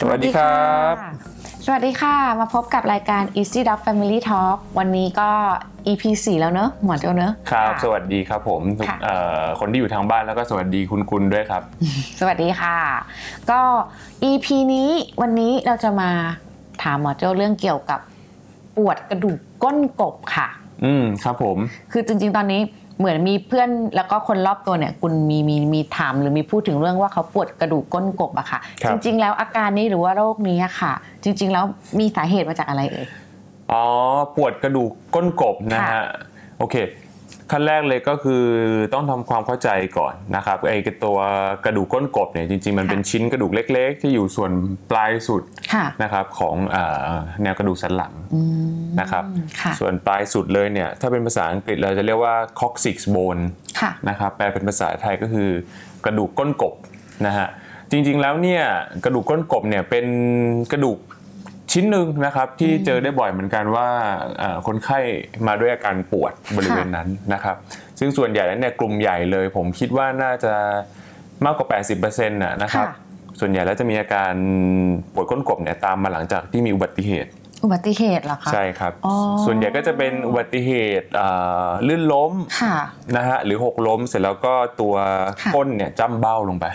สวัสดีครับ สวัสดีค่ะ มาพบกับรายการ Easy Dog Family Talk วันนี้ก็ EP 4แล้วเนอะหมอโจเนอะครับะสวัสดีครับผมทุกค่ะเอ่อคนที่อยู่ทางบ้านแล้วก็สวัสดีคุณกุลด้วยครับ สวัสดีค่ะ ก็ EP นี้วันนี้เราจะมาถามหมอโจเรื่องเกี่ยวกับปวดกระดูกก้นกบค่ะ อืมครับผม คือจริงๆตอนนี้ เหมือนมีเพื่อนแล้วก็คนรอบตัวเนี่ยคุณมีมีมีถามหรือมีพูดถึงเรื่องว่าเขาปวดกระดูกก้นกบอะค่ะ ครัจบริง ๆ แล้วอาการนี้หรือว่าโรคนี้อะค่ะ จริง ๆ แล้วมีสาเหตุมาจากอะไรเอ่ย อ๋อปวดกระดูกก้นกบนะค่ะฮะโอเค ขั้นแรกเลยก็คือต้องทำความเข้าใจก่อนนะครับไอ้ตัวกระดูกก้นกบเนี่ยจริงๆ มันค่ะเป็นชิ้นกระดูกเล็ก ๆ ที่อยู่ส่วนปลายสุดค่ะนะครับของเอ่อแนวกระดูกสันหลังอืมนะครับค่ะส่วนปลายสุดเลยเนี่ยถ้าเป็นภาษาอังกฤษเราจะเรียกว่า coccyx bone ค่ะนะครับแปลเป็นภาษาไทยก็คือกระดูกก้นกบนะฮะจริงๆแล้วเนี่ยกระดูกก้นกบเนี่ยเป็นกระดูก ชิ้นหนึ่งนะครับที่เจอได้บ่อยเหมือนกันว่าเอ่อคนไข้มาด้วยอาการปวดบริเวณนั้นนะครับ ซึ่งส่วนใหญ่แล้วเนี่ยกลุ่มใหญ่เลย ผมคิดว่าน่าจะมากกว่า 80%นะนะครับค่ะส่วนใหญ่แล้วจะมีอาการปวดก้นกบเนี่ยตามมาหลังจากที่มีอุบัติเหตุอุบัติเหตุเหรอคะใช่ครับอ๋อส่วนใหญ่ก็จะเป็นอุบัติเหตุเอ่อลื่นล้มค่ะนะฮะหรือหกล้มเสร็จแล้วก็ตัวค่ะก้นเนี่ยจ้ำเบ้าลงไป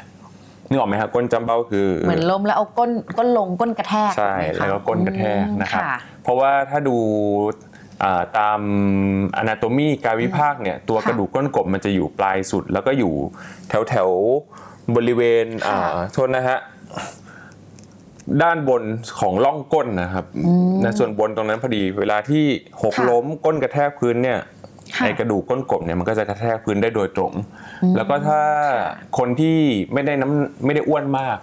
นึกออกไหมครับก้นจ้ำเบ้าคือเหมือนล้มแล้วเอาก้นก้นลงก้นกระแทกใช่ถูไหมคะแล้วก็ก้นกระแทกนะครับอืมเพราะว่าถ้าดูอ่าตาม anatomy การวิภาคเนี่ยตัวค่ะกระดูกก้นกบมันจะอยู่ปลายสุด แล้วก็อยู่แถวแถวๆบริเวณอ่าค่ะโทษนะฮะด้านบนของร่องก้นนะครับนะส่วนบนตรงนั้นพอดี เวลาที่หกค่ะล้มก้นกระแทกพื้นเนี่ย ค่ะไอกระดูกก้นกบเนี่ยมันก็จะกระแทกพื้นได้โดยตรง แล้วก็ถ้าคนที่ไม่ได้น้ำไม่ได้อ้วนมาก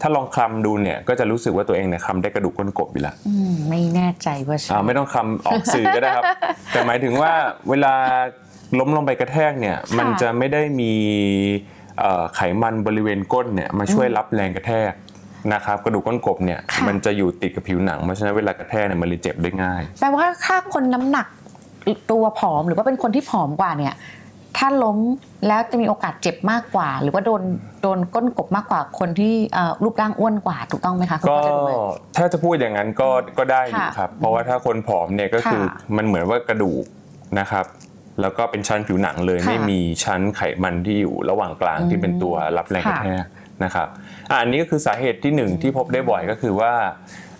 ถ้าลองคลำดูเนี่ยก็จะรู้สึกว่าตัวเองเนี่ยคลำได้กระดูกก้นกบอยู่แล้วอืมไม่แน่ใจว่าใช่อ่าไม่ต้องคำออกสื่อก็ได้ครับ แต่หมายถึงว่าเวลาล้มลงไปกระแทกเนี่ยมันจะไม่ได้มีเอ่อไขมันบริเวณก้นเนี่ยมาช่วยรับแรงกระแทกนะครับกระดูกก้นกบเนี่ยค่ะมันจะอยู่ติดกับผิวหนังเพราะฉะนั้นเวลากระแทกเนี่ยมันเลยเจ็บได้ง่ายแปลว่าถ้าคนน้ำหนัก ตัวผอมหรือว่าเป็นคนที่ผอมกว่าเนี่ย ถ้าล้มแล้วจะมีโอกาสเจ็บมากกว่า หรือว่าโดนโดนก้นกบมากกว่าคนที่เอ่อรูปร่างอ้วนกว่าถูกต้องไหมคะคุณก็พ่อจะดูไหมถ้าจะพูดอย่างนั้นก็ก็ได้อยู่ค่ะครับ เพราะว่าถ้าคนผอมเนี่ยก็คือค่ะมันเหมือนว่ากระดูกนะครับแล้วก็เป็นชั้นผิวหนังเลยค่ะไม่มีชั้นไขมันที่อยู่ระหว่างกลางที่เป็นตัวรับแรงกระค่ะแทกนะครับอะอันนี้ก็คือสาเหตุที่หนึ่งที่พบได้บ่อยก็คือว่า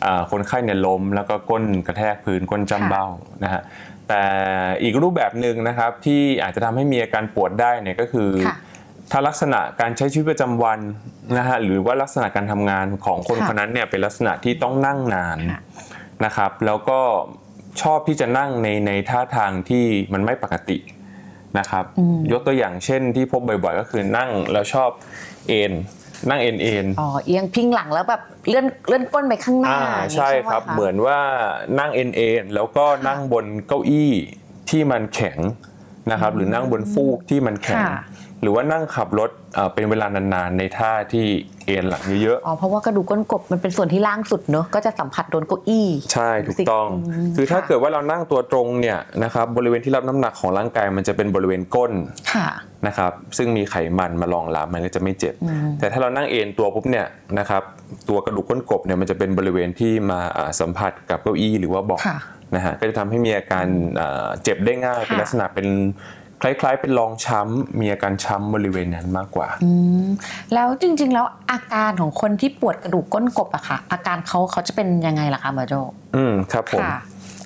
อ่าคนไข้เนี่ยล้มแล้วก็ก้นกระแทกพื้นก้นจ้ำเบ้านะฮะ แต่อีกรูปแบบหนึ่งนะครับที่อาจจะทำให้มีอาการปวดได้เนี่ยก็คือค่ะถ้าลักษณะการใช้ชีวิตประจำวันนะฮะหรือว่าลักษณะการทำงานของคนค่ะคนนั้นเนี่ยเป็นลักษณะที่ต้องนั่งนานค่ะนะครับ แล้วก็ชอบที่จะนั่งในในท่าทางที่มันไม่ปกตินะครับอืมยกตัวอย่างเช่นที่พบบ่อยๆ ก็คือนั่งแล้วชอบเอน นั่งเอนเอนอ๋อเอียงพิงหลังแล้วแบบเลื่อนเลื่อนก้นไปข้างหน้าอ่าอย่างนี้ใช่ไหมครับะเหมือนว่านั่งเอนเอนแล้วก็นั่งบนเก้าอี้ที่มันแข็งนะครับ หรือนั่งบนฟูกที่มันแข็งค่ะ หรือว่านั่งขับรถเอ่อเป็นเวลานานๆในท่าที่เอนหลังเยอะอ๋อเพราะว่ากระดูกก้นกบมันเป็นส่วนที่ล่างสุดเนอะก็จะสัมผัสโดนเก้าอี้ๆใช่ถูกต้องอืมคือถ้าค่ะเกิดว่าเรานั่งตัวตรงเนี่ยนะครับบริเวณที่รับน้ำหนักของร่างกายมันจะเป็นบริเวณก้นค่ะนะครับซึ่งมีไขมันมารองรับมันก็จะไม่เจ็บ แต่ถ้าเรานั่งเอนตัวปุ๊บเนี่ยนะครับตัวกระดูกก้นกบเนี่ยมันจะเป็นบริเวณที่มาอ่าสัมผัสกับเก้าอี้หรือว่าเบาะค่ะนะฮะก็จะทำให้มีอาการอ่าเจ็บได้ง่ายค่ะเป็นลักษณะเป็น คล้ายๆ เป็นรองช้ำมีอาการช้ำบริเวณนั้นมากกว่าอืมแล้วจริง ๆ แล้วอาการของคนที่ปวดกระดูกก้นกบอะค่ะ อาการเขาเขาจะเป็นยังไงล่ะคะหมอโจอืมครับผมค่ะ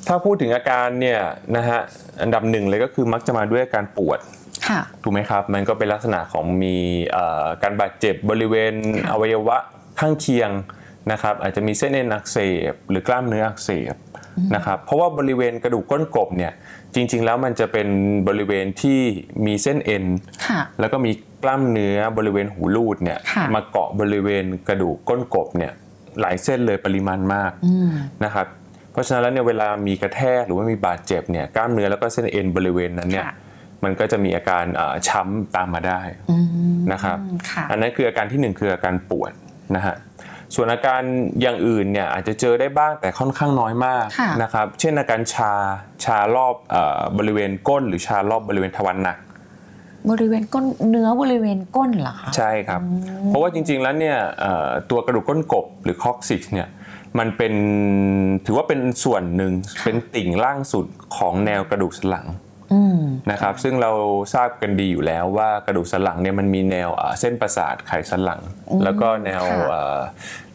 ถ้าพูดถึงอาการเนี่ยนะฮะอันดับหนึ่งเลยก็คือมักจะมาด้วยอาการปวดค่ะถูกไหมครับ มันก็เป็นลักษณะของมีเอ่อการบาดเจ็บบริเวณค่ะอวัยวะข้างเคียง นะครับอาจจะมีเส้นเอ็นอักเสบหรือกล้ามเนื้ออักเสบนะครับเพราะว่าบริเวณกระดูกก้นกบเนี่ยจริง ๆ แล้วมันจะเป็นบริเวณที่มีเส้นเอ็นค่ะแล้วก็มีกล้ามเนื้อบริเวณหูรูดเนี่ยค่ะมาเกาะบริเวณกระดูกก้นกบเนี่ยหลายเส้นเลยปริมาณมากอืมนะครับเพราะฉะนั้นแล้วเนี่ยเวลามีกระแทกหรือว่ามีบาดเจ็บเนี่ยกล้ามเนื้อแล้วก็เส้นเอ็นบริเวณนั้นเนี่ยค่ะมันก็จะมีอาการเอ่อช้ำตามมาได้อืมนะครับค่ะอันนั้นคืออาการที่หนึ่งคืออาการปวดนะฮะ ส่วนอาการอย่างอื่นเนี่ยอาจจะเจอได้บ้างแต่ค่อนข้างน้อยมากค่ะนะครับ เช่นอาการชาชารอบเออบริเวณก้น หรือชารอบบริเวณทวารหนักบริเวณก้นเนื้อบริเวณก้นเหรอคะใช่ครับ เพราะว่าจริงๆแล้วเนี่ยเอ่อตัวกระดูกก้นกบหรือ coccyx เนี่ยมันเป็นถือว่าเป็นส่วนหนึ่งเป็นติ่งล่างสุดของแนวกระดูกสันหลังอืม นะครับซึ่งเราทราบกันดีอยู่แล้วว่ากระดูกสันหลังเนี่ยมันมีแนวเอ่อเส้นประสาทไขสันหลัง แล้วก็แนวค่ะเอ่อ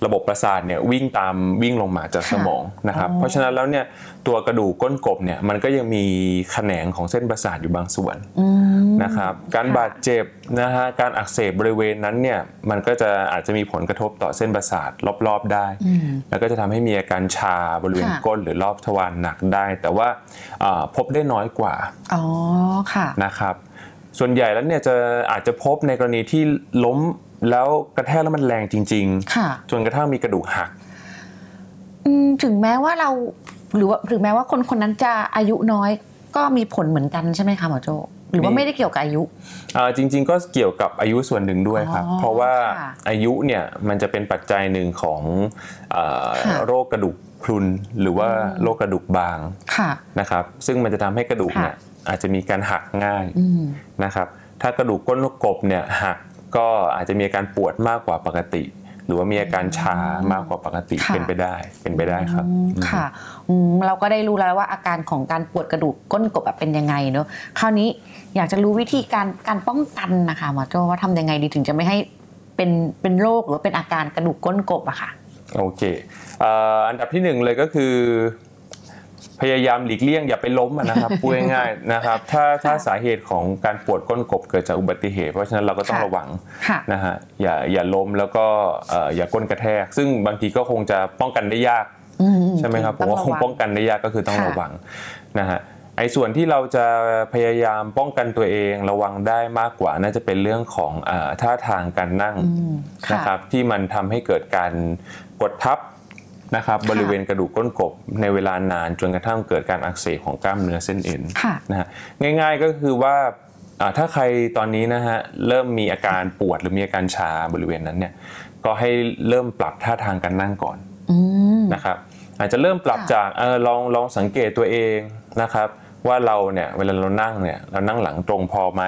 ระบบประสาทเนี่ยวิ่งตามวิ่งลงมาจากสมองนะครับเพราะฉะนั้นแล้วเนี่ยตัวกระดูกก้นกบเนี่ยมันก็ยังมีแขนงของเส้นประสาทอยู่บางส่วนอืม นะครับการค่ะบาดเจ็บนะฮะการอักเสบบริเวณนั้นเนี่ยมันก็จะอาจจะมีผลกระทบต่อเส้นประสาทรอบๆได้อืมแล้วก็จะทำให้มีอาการชาบริเวณค่ะก้นหรือรอบทวารหนักได้ แต่ว่าอ่าพบได้น้อยกว่าอ๋อค่ะนะครับ ส่วนใหญ่แล้วเนี่ยจะอาจจะพบในกรณีที่ล้มแล้วกระแทกแล้วมันแรงจริงค่ะๆจนกระทั่งมีกระดูกหักอืมถึงแม้ว่าเราหรือว่าถึงแม้ว่าคนคนนั้นจะอายุน้อยก็มีผลเหมือนกันใช่ไหมคะหมอโจ หรือว่ามีไม่ได้เกี่ยวกับอายุอ่าจริง ๆ ก็เกี่ยวกับอายุส่วนหนึ่งด้วยครับอ๋อเพราะว่าค่ะอายุเนี่ยมันจะเป็นปัจจัยหนึ่งของอ่าค่ะโรคกระดูกพรุนหรือว่าโรคกระดูกบางค่ะนะครับ ซึ่งมันจะทำให้กระดูกเนี่ยอาจจะมีการหักง่ายอืมนะครับ ถ้ากระดูกก้นกบเนี่ยหักก็อาจจะมีอาการปวดมากกว่าปกติ หรือว่ามีอาการชามากกว่าปกติค่ะเป็นไปได้เป็นไปได้ครับอืมค่ะอืมเราก็ได้รู้แล้วว่าอาการของการปวดกระดูกก้นกบอะเป็นยังไงเนอะคราวนี้อยากจะรู้วิธีการการป้องกันนะคะหมอโจว่าทำยังไงดีถึงจะไม่ให้เป็นเป็นโรคหรือว่าเป็นอาการกระดูกก้นกบอะค่ะโอเคเอ่ออันดับที่หนึ่งเลยก็คือ พยายามหลีกเลี่ยงอย่าไปล้มอะนะครับพูดง่ายๆนะครับ ถ้าถ้าสาเหตุของการปวดก้นกบเกิดจากอุบัติเหตุ เพราะฉะนั้นเราก็ต้องค่ะระวังค่ะนะฮะอย่าอย่าล้มแล้วก็เอ่ออย่าก้นกระแทก ซึ่งบางทีก็คงจะป้องกันได้ยากอืมใช่ไหมครับผมว่าคงป้องกันได้ยากก็คือต้องค่ะระวังนะฮะไอ้ส่วนที่เราจะพยายามป้องกันตัวเองระวังได้มากกว่า น่าจะเป็นเรื่องของเอ่อท่าทางการนั่งอืมค่ะนะครับที่มันทำให้เกิดการกดทับ นะครับค่ะบริเวณกระดูกก้นกบในเวลานานจนกระทั่งเกิดการอักเสบของกล้ามเนื้อเส้นเอ็นค่ะนะฮะง่ายๆก็คือว่าอ่าถ้าใครตอนนี้นะฮะเริ่มมีอาการปวดหรือมีอาการชาบริเวณนั้นเนี่ยก็ให้เริ่มปรับท่าทางการนั่งก่อนอืมนะครับอาจจะเริ่มปรับค่ะจากเออลองลองสังเกตตัวเองนะครับ ว่าเราเนี่ยเวลาเรานั่งเนี่ยเรานั่งหลังตรงพอไหม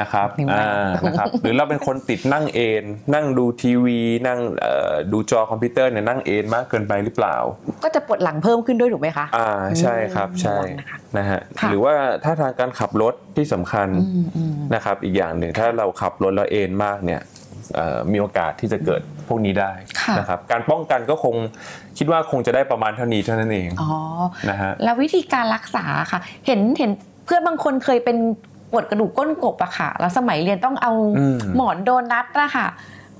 นะครับนิ้วนั่งอ่านะครับหรือเราเป็นคนติดนั่งเอนนั่งดูทีวีนั่งเอ่อดูจอคอมพิวเตอร์เนี่ยนั่งเอนมากเกินไปหรือเปล่า ก็จะปวดหลังเพิ่มขึ้นด้วยถูกไหมคะอ่าใช่ครับใช่ระวังนะคะนะฮะค่ะหรือว่าท่าทางการขับรถที่สำคัญอืมอืมนะครับอีกอย่างหนึ่งถ้าเราขับรถแล้วเอนมากเนี่ยเอ่อมีโอกาสที่จะเกิดพวกนี้ได้ค่ะนะครับการป้องกันก็คงคิดว่าคงจะได้ประมาณเท่านี้เท่านั้นเองอ๋อนะฮะแล้ววิธีการรักษาค่ะ เห็นเห็นเพื่อนบางคนเคยเป็นป วดกระดูกก้นกบอะค่ะ แล้วสมัยเรียนต้องเอาอืมหมอนโดนัทอะค่ะ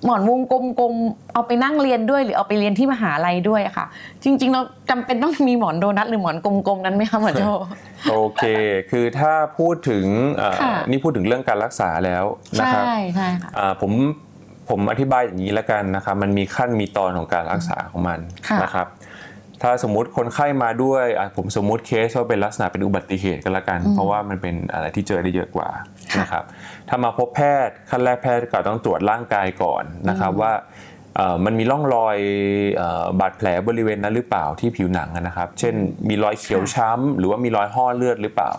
หมอนวงกลมๆ เอาไปนั่งเรียนด้วยหรือเอาไปเรียนที่มหาลัยด้วยอะค่ะ จริงๆเราจำเป็นต้องมีหมอนโดนัทหรือหมอนกลมๆนั้นไหมคะหมอโจโอเค คือถ้าพูดถึงเอ่อค่ะนี่พูดถึงเรื่องการรักษาแล้วนะครับใช่ใช่ค่ะอ่าผมผมอธิบายอย่างนี้แล้วกันนะครับมันมีขั้นมีตอนของการรักษาของมันค่ะนะครับ ถ้าสมมุติคนไข้มาด้วยอะผมสมมุติเคสว่าเป็นลักษณะเป็นอุบัติเหตุกันละกัน เพราะว่ามันเป็นอะไรที่เจอได้เยอะกว่าค่ะนะครับถ้ามาพบแพทย์ขั้นแรกแพทย์ก็ต้องตรวจร่างกายก่อนนะครับว่าเอ่อมันมีร่องรอยเอ่อบาดแผลบริเวณนั้นหรือเปล่าที่ผิวหนังอะนะครับ เช่นมีรอยเขียวช้ำ หรือว่ามีรอยห่อเลือดหรือเปล่า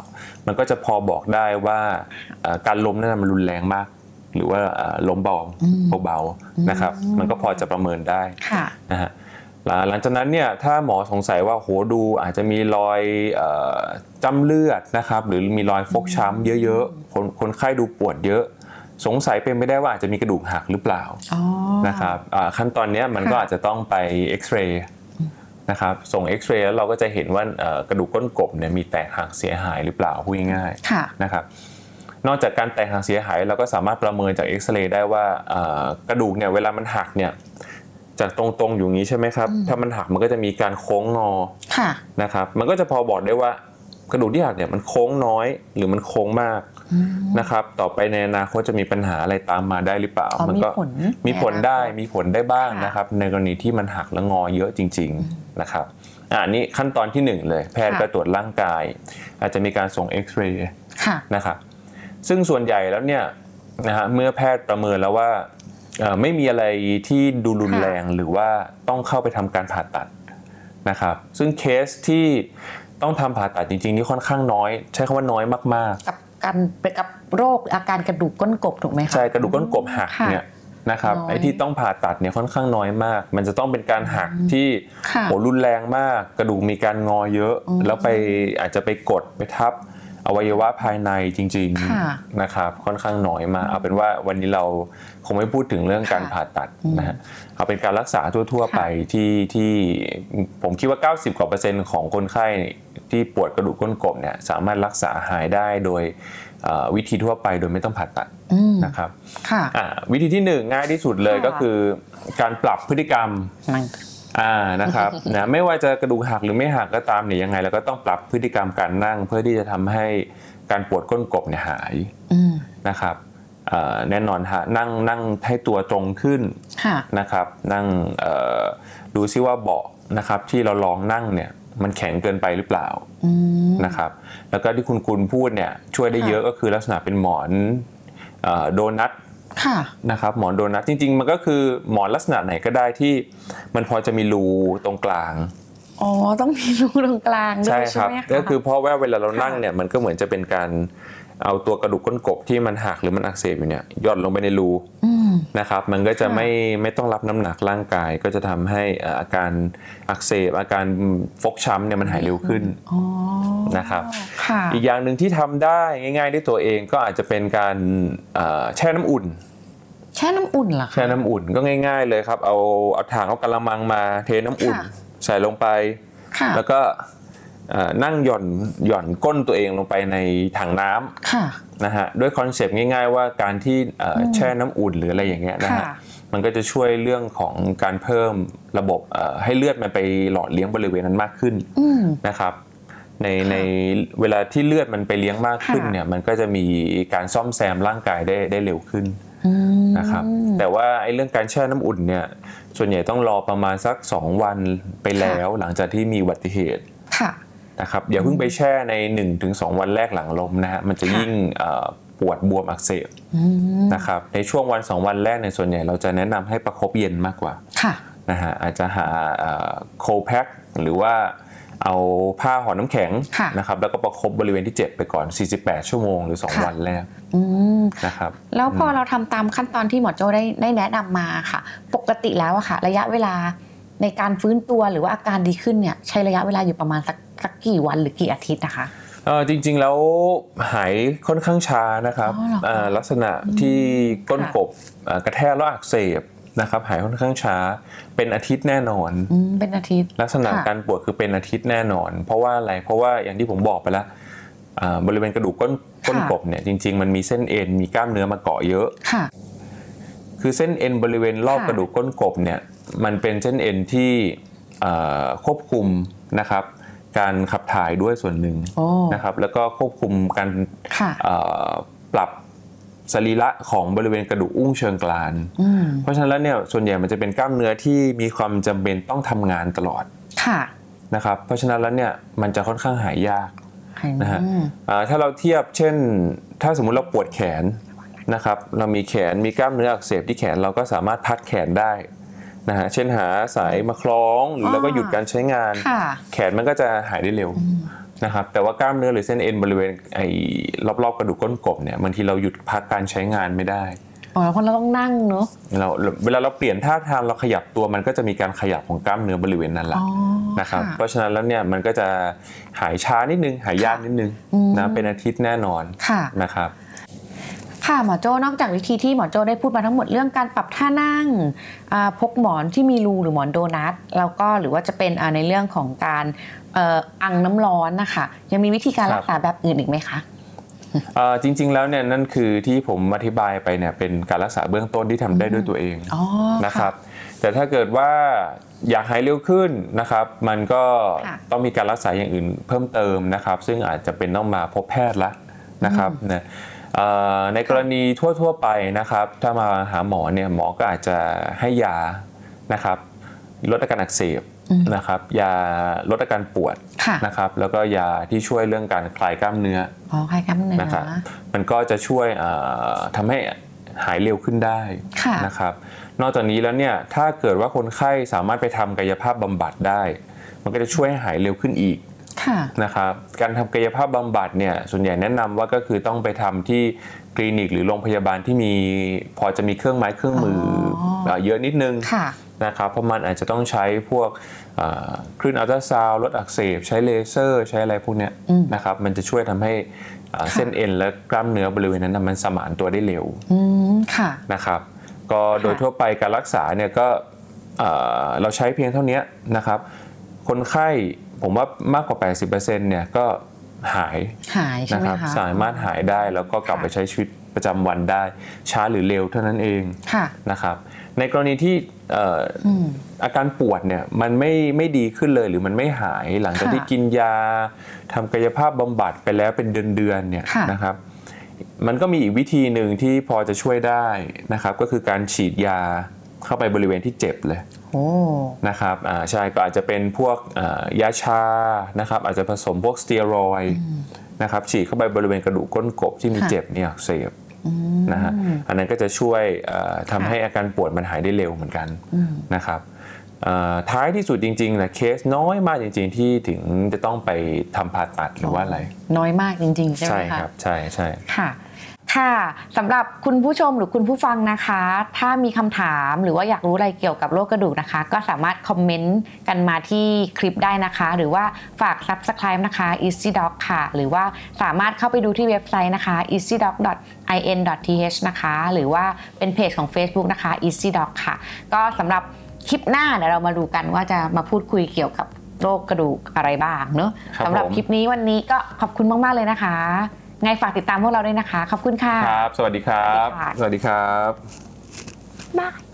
มันก็จะพอบอกได้ว่าเอ่อการล้มนั้นมันรุนแรงมาก หรือว่าเอ่อล้มเบาเบาๆนะครับ มันก็พอจะประเมินได้ค่ะนะฮะ หลังหลังจากนั้นเนี่ยถ้าหมอสงสัยว่าโหดูอาจจะมีรอยเอ่อจำเลือดนะครับหรือมีรอยฟกช้ำเยอะๆคนคนไข้ดูปวดเยอะ สงสัยเป็นไม่ได้ว่าอาจจะมีกระดูกหักหรือเปล่าอ๋อนะครับอ่าขั้นตอนเนี้ยมันก็ค่ะอาจจะต้องไปเอ็กซเรย์นะครับส่งเอ็กซเรย์แล้วเราก็จะเห็นว่าเอ่อกระดูกก้นกบเนี่ยมีแตกหักเสียหายหรือเปล่าพูดง่ายๆค่ะนะครับนอกจากการแตกหักเสียหายเราก็สามารถประเมินจากเอ็กซเรย์ได้ว่าเอ่อกระดูกเนี่ยเวลามันหักเนี่ย จากตรงๆอยู่อย่างนี้ใช่ไหมครับ ถ้ามันหักมันก็จะมีการโค้งงอค่ะนะครับ มันก็จะพอบอกได้ว่ากระดูกที่หักเนี่ยมันโค้งน้อยหรือมันโค้งมากนะครับ ต่อไปในอนาคตจะมีปัญหาอะไรตามมาได้หรือเปล่าอ๋อมัมีก็ผลมีผลได้ในอนาคตมีผลได้บ้างค่ะนะครับ ในกรณีที่มันหักและงอเยอะจริง ๆนะครับอ่านี่ขั้นตอนที่หนึ่งเลย แพทย์ก็ตรวจร่างกาย อาจจะมีการส่งเอ็กซเรย์ค่ะนะครับซึ่งส่วนใหญ่แล้วเนี่ยนะฮะเมื่อแพทย์ประเมินแล้วว่าเอ่อ ไม่มีอะไรที่ดูรุนแรงหรือว่าต้องเข้าไปทำการผ่าตัดนะครับ ซึ่งเคสที่ต้องทำผ่าตัดจริง ๆ นี่ค่อนข้างน้อย ใช้คำว่าน้อยมากกับการไปกับโรคอาการกระดูกก้นกบถูกไหมคะใช่กระดูกก้นกบหักค่ะเนี่ยนะครับน้อยไอ้ที่ต้องผ่าตัดเนี่ยค่อนข้างน้อยมาก มันจะต้องเป็นการหักที่ค่ะโหรุนแรงมาก กระดูกมีการงอเยอะอืมแล้วไปอาจจะไปกดไปทับ อวัยวะภายในจริงค่ะๆนะครับค่อนข้างน้อยมากเอาเป็นว่าวันนี้เราคงไม่พูดถึงเรื่องการค่ะผ่าตัดอืมนะฮะเอาเป็นการรักษาทั่ว ๆ ไปที่ที่ผมคิดว่า 90กว่าเปอร์เซ็นต์ของคนไข้ที่ปวดกระดูกก้นกบเนี่ยสามารถรักษาหายได้โดยเอ่อวิธีทั่วไปโดยไม่ต้องผ่าตัดอืมนะครับค่ะอ่าวิธีที่หนึ่งง่ายที่สุดเลยค่ะก็คือ การปรับพฤติกรรมนั่ง อ่านะครับนะไม่ว่าจะกระดูกหักหรือไม่หักก็ตามเนี่ยยังไงเราก็ต้องปรับพฤติกรรมการนั่ง เพื่อที่จะทำให้การปวดก้นกบเนี่ยหายอืมนะครับเอ่อแน่นอนฮะนั่งนั่งให้ตัวตรงขึ้นค่ะนะครับ นั่งเอ่อดูซิว่าเบาะนะครับ ที่เราลองนั่งเนี่ยมันแข็งเกินไปหรือเปล่าอืมนะครับ แล้วก็ที่คุณกุลพูดเนี่ยช่วยได้ค่ะเยอะก็คือลักษณะเป็นหมอนเอ่อโดนัทค่ะ นะครับหมอนโดนัทจริง ๆ มันก็คือหมอนลักษณะไหนก็ได้ที่ มันพอจะมีรูตรงกลางอ๋อต้องมีรูตรงกลางด้ใช่วยคใช่รับไหมคะก็คือเพราะว่าเวลาเรานั่งค่ะเนี่ยมันก็เหมือนจะเป็นการเอาตัวกระดูกก้นกบที่มันหักหรือมันอักเสบอยู่เนี่ยหย่อนลงไปในรูอืม นะครับ มันก็จะค่ะไม่ไม่ต้องรับน้ำหนักร่างกาย ก็จะทำให้เอ่ออาการอักเสบอาการฟกช้ำเนี่ยมันหายเร็วขึ้นอ๋อนะครับค่ะอีกอย่างหนึ่งที่ทำได้ง่าย ๆ ด้วยตัวเองก็อาจจะเป็นการเอ่อแช่น้ำอุ่นแช่น้ำอุ่นเหรอคะแช่น้ำอุ่นก็ง่าย ๆ เลยครับ เอาเอาถังเอากระมังมาเทน้ำอุ่นค่ะใส่ลงไปค่ะแล้วก็เอ่อ นั่งหย่อนหย่อนก้นตัวเองลงไปในถังน้ำค่ะนะฮะด้วยคอนเซปต์ง่าย ๆ ว่าการที่เอ่ออแช่น้ำอุ่นหรืออะไรอย่างเงี้ยนะฮะค่ะมันก็จะช่วยเรื่องของการเพิ่มระบบเอ่อให้เลือดมันไปหล่อเลี้ยงบริเวณนั้นมากขึ้นอืมนะครับในในเวลาที่เลือดมันไปเลี้ยงมากขึ้นค่ะเนี่ยมันก็จะมีการซ่อมแซมร่างกายได้ได้เร็วขึ้นอืมนะครับแต่ว่าไอ้เรื่องการแช่น้ำอุ่นเนี่ยส่วนใหญ่ต้องรอประมาณสัก 2 วันไปแล้วหลังจากที่มีอุบัติเหตุค่ะ นะครับอย่าเพิ่งไปแช่ใน 1-2 วันแรกหลังลมนะฮะมันจะค่ะยิ่งเอ่อปวดบวมอักเสบอืมนะครับในช่วงวัน 2 วันแรกในยส่วนใหญ่เราจะแนะนำให้ประคบเย็นมากกว่าค่ะนะฮะอาจจะหาโคแพ็คหรือว่าเอาผ้าห่อน้ำแข็งค่ะนะครับแล้วก็ประคบบริเวณที่เจ็บไปก่อน 48 ชั่วโมงหรือ2ค่ะวันแรกอืมนะครับแล้วพอเราทำตามขั้นตอนที่หมอโจได้ได้แนะนำมาค่ะ ปกติแล้วอะค่ะ ระยะเวลา ในการฟื้นตัวหรือว่าอาการดีขึ้นเนี่ยใช้ระยะเวลาอยู่ประมาณสักสักกี่วันหรือกี่อาทิตย์นะคะเออจริงๆแล้วหายค่อนข้างช้านะครับอ๋อเหรอคะเอ่อลักษณะที่ก้นค่ะกบเอ่อกระแทกแล้วอักเสบนะครับหายค่อนข้างช้าเป็นอาทิตย์แน่นอนอืมเป็นอาทิตย์ ลักษณะค่ะการปวดคือเป็นอาทิตย์แน่นอน เพราะว่าอะไรเพราะว่าอย่างที่ผมบอกไปแล้วอ่าบริเวณกระดูกก้นก้นกบเนี่ยจริง ๆ มันมีเส้นเอ็นมีกล้ามเนื้อมาเกาะเยอะค่ะคือเส้นเอ็นบริเวณรอบค่ะกระดูกก้นกบเนี่ย มันเป็นเส้นเอ็นที่เอ่อควบคุมนะครับการขับถ่ายด้วยส่วนหนึ่งโอ้นะครับแล้วก็ควบคุมการค่ะเอ่อปรับสรีระของบริเวณกระดูกอุ้งเชิงกรานอืมเพราะฉะนั้นแล้วเนี่ยส่วนใหญ่มันจะเป็นกล้ามเนื้อที่มีความจำเป็นต้องทำงานตลอดค่ะนะครับเพราะฉะนั้นแล้วเนี่ยมันจะค่อนข้างหายยากนะฮะอืมอ่าถ้าเราเทียบเช่น ถ้าสมมุติเราปวดแขนนะครับเรามีแขนมีกล้ามเนื้ออักเสบที่แขนเราก็สามารถพักแขนได้ นะฮะเช่นหาสายมาคล้องหรือแล้วก็หยุดการใช้งานค่ะแขนมันก็จะหายได้เร็วนะครับแต่ว่ากล้ามเนื้อหรือเส้นเอ็นบริเวณไอ้รอบๆกระดูกก้นกบเนี่ยบางทีเราหยุดพักการใช้งานไม่ได้อ๋อเพราะเราต้องนั่งเนอะเราเวลาเราเปลี่ยนท่าทางเราขยับตัวมันก็จะมีการขยับของกล้ามเนื้อบริเวณนั้นแหละอ๋อนะครับค่ะเพราะฉะนั้นแล้วเนี่ยมันก็จะหายช้านิดนึงหายยากนิดนึงอืมนะเป็นอาทิตย์แน่นอนค่ะนะครับ ค่ะหมอโจ้นอกจากวิธีที่หมอโจ้ได้พูดมาทั้งหมดเรื่องการปรับท่านั่งอ่าพกหมอนที่มีรูหรือหมอนโดนัทแล้วก็หรือว่าจะเป็นอ่าในเรื่องของการเอ่ออังน้ำร้อนนะคะยังมีวิธีการครับรักษาแบบอื่นอีกไหมคะเอ่อจริง ๆ แล้วเนี่ยนั่นคือที่ผมอธิบายไปเนี่ยเป็นการรักษาเบื้องต้นที่ทำได้ด้วยตัวเองอ๋อนะครับ แต่ถ้าเกิดว่าอยากหายเร็วขึ้นนะครับ มันก็ค่ะต้องมีการรักษาอย่างอื่นเพิ่มเติมนะครับ ซึ่งอาจจะเป็นต้องมาพบแพทย์ละนะครับนะเอ่อ ในกรณีทั่วๆไปนะครับ ถ้ามาหาหมอเนี่ยหมอก็อาจจะให้ยานะครับลดอาการอักเสบนะครับยาลดอาการปวดค่ะนะครับแล้วก็ยาที่ช่วยเรื่องการคลายกล้ามเนื้ออ๋อใครกล้ามเนื้อนะครับมันก็จะช่วยเอ่อทำให้หายเร็วขึ้นได้ค่ะนะครับ นอกจากนี้แล้วเนี่ยถ้าเกิดว่าคนไข้สามารถไปทำกายภาพบำบัดได้ มันก็จะช่วยให้หายเร็วขึ้นอีกค่ะ นะครับการทำกายภาพบำบัดเนี่ยส่วนใหญ่แนะนำว่าก็คือต้องไปทำที่คลินิกหรือโรงพยาบาลที่มีพอจะมีเครื่องไม้เครื่องมือเยอะนิดนึงค่ะนะครับเพราะมันอาจจะต้องใช้พวกเอ่อคลื่นอัลตราซาวด์ลดอักเสบ ใช้เลเซอร์ ใช้อะไรพวกเนี้ยนะครับมันจะช่วยทำให้เอ่อเส้นเอ็นและกล้ามเนื้อบริเวณนั้นนะมันสมานตัวได้เร็วอืมค่ะนะครับก็โดยทั่วไปการรักษาเนี่ยก็เอ่อเราใช้เพียงเท่านี้นะครับ คนไข้ผมว่ามากกว่า 80%เนี่ยก็หายหายใช่นะไหมครับคะสามารถหายได้แล้วก็กลับค่ะไปใช้ชีวิตประจำวันได้ ช้าหรือเร็วเท่านั้นเองค่ะนะครับ ในกรณีที่เอ่ออมอาการปวดเนี่ยมันไม่ไม่ดีขึ้นเลยหรือมันไม่หายหลังจากค่ะที่กินยาทำกายภาพบำบัดไปแล้วเป็นเดือนๆเนี่ยค่ะนะครับ มันก็มีอีกวิธีหนึ่งที่พอจะช่วยได้นะครับ ก็คือการฉีดยาเข้าไปบริเวณที่เจ็บเลยโอ้ นะครับอ่าใช่ก็อาจจะเป็นพวกอ่ายาชานะครับอาจจะผสมพวกสเตียรอยด์นะครับฉีดเข้าไปบริเวณกระดูกก้นกบที่มีค่ะเจ็บเนี่ยอักเสบนะฮะอันนั้นก็จะช่วยเอ่อทำค่ะให้อาการปวดมันหายได้เร็วเหมือนกันนะครับเอ่อท้ายที่สุดจริงๆนะเคสน้อยมากจริง ๆ ที่ถึงจะต้องไปทำผ่าตัดหรือว่าอะไร น้อยมากจริง ๆ ใช่ไหมใช่คะครับใช่ใช่ค่ะ ค่ะสำหรับคุณผู้ชมหรือคุณผู้ฟังนะคะ ถ้ามีคำถามหรือว่าอยากรู้อะไรเกี่ยวกับโรคกระดูกนะคะ ก็สามารถคอมเมนต์กันมาที่คลิปได้นะคะ หรือว่าฝาก subscribe นะคะ easy doc ค่ะ หรือว่าสามารถเข้าไปดูที่เว็บไซต์นะคะ easy doc in th นะคะ หรือว่าเป็นเพจของ Facebook นะคะ easy doc ค่ะ ก็สำหรับคลิปหน้าเดี๋ยวเรามาดูกันว่าจะมาพูดคุยเกี่ยวกับโรคกระดูกอะไรบ้างเนอะครับสำหรับผมคลิปนี้วันนี้ก็ขอบคุณมาก ๆ เลยนะคะ ไงฝากติดตามพวกเราด้วยนะคะ ขอบคุณค่ะ ครับ สวัสดีครับ สวัสดีค่ะสวัสดีครับ บาย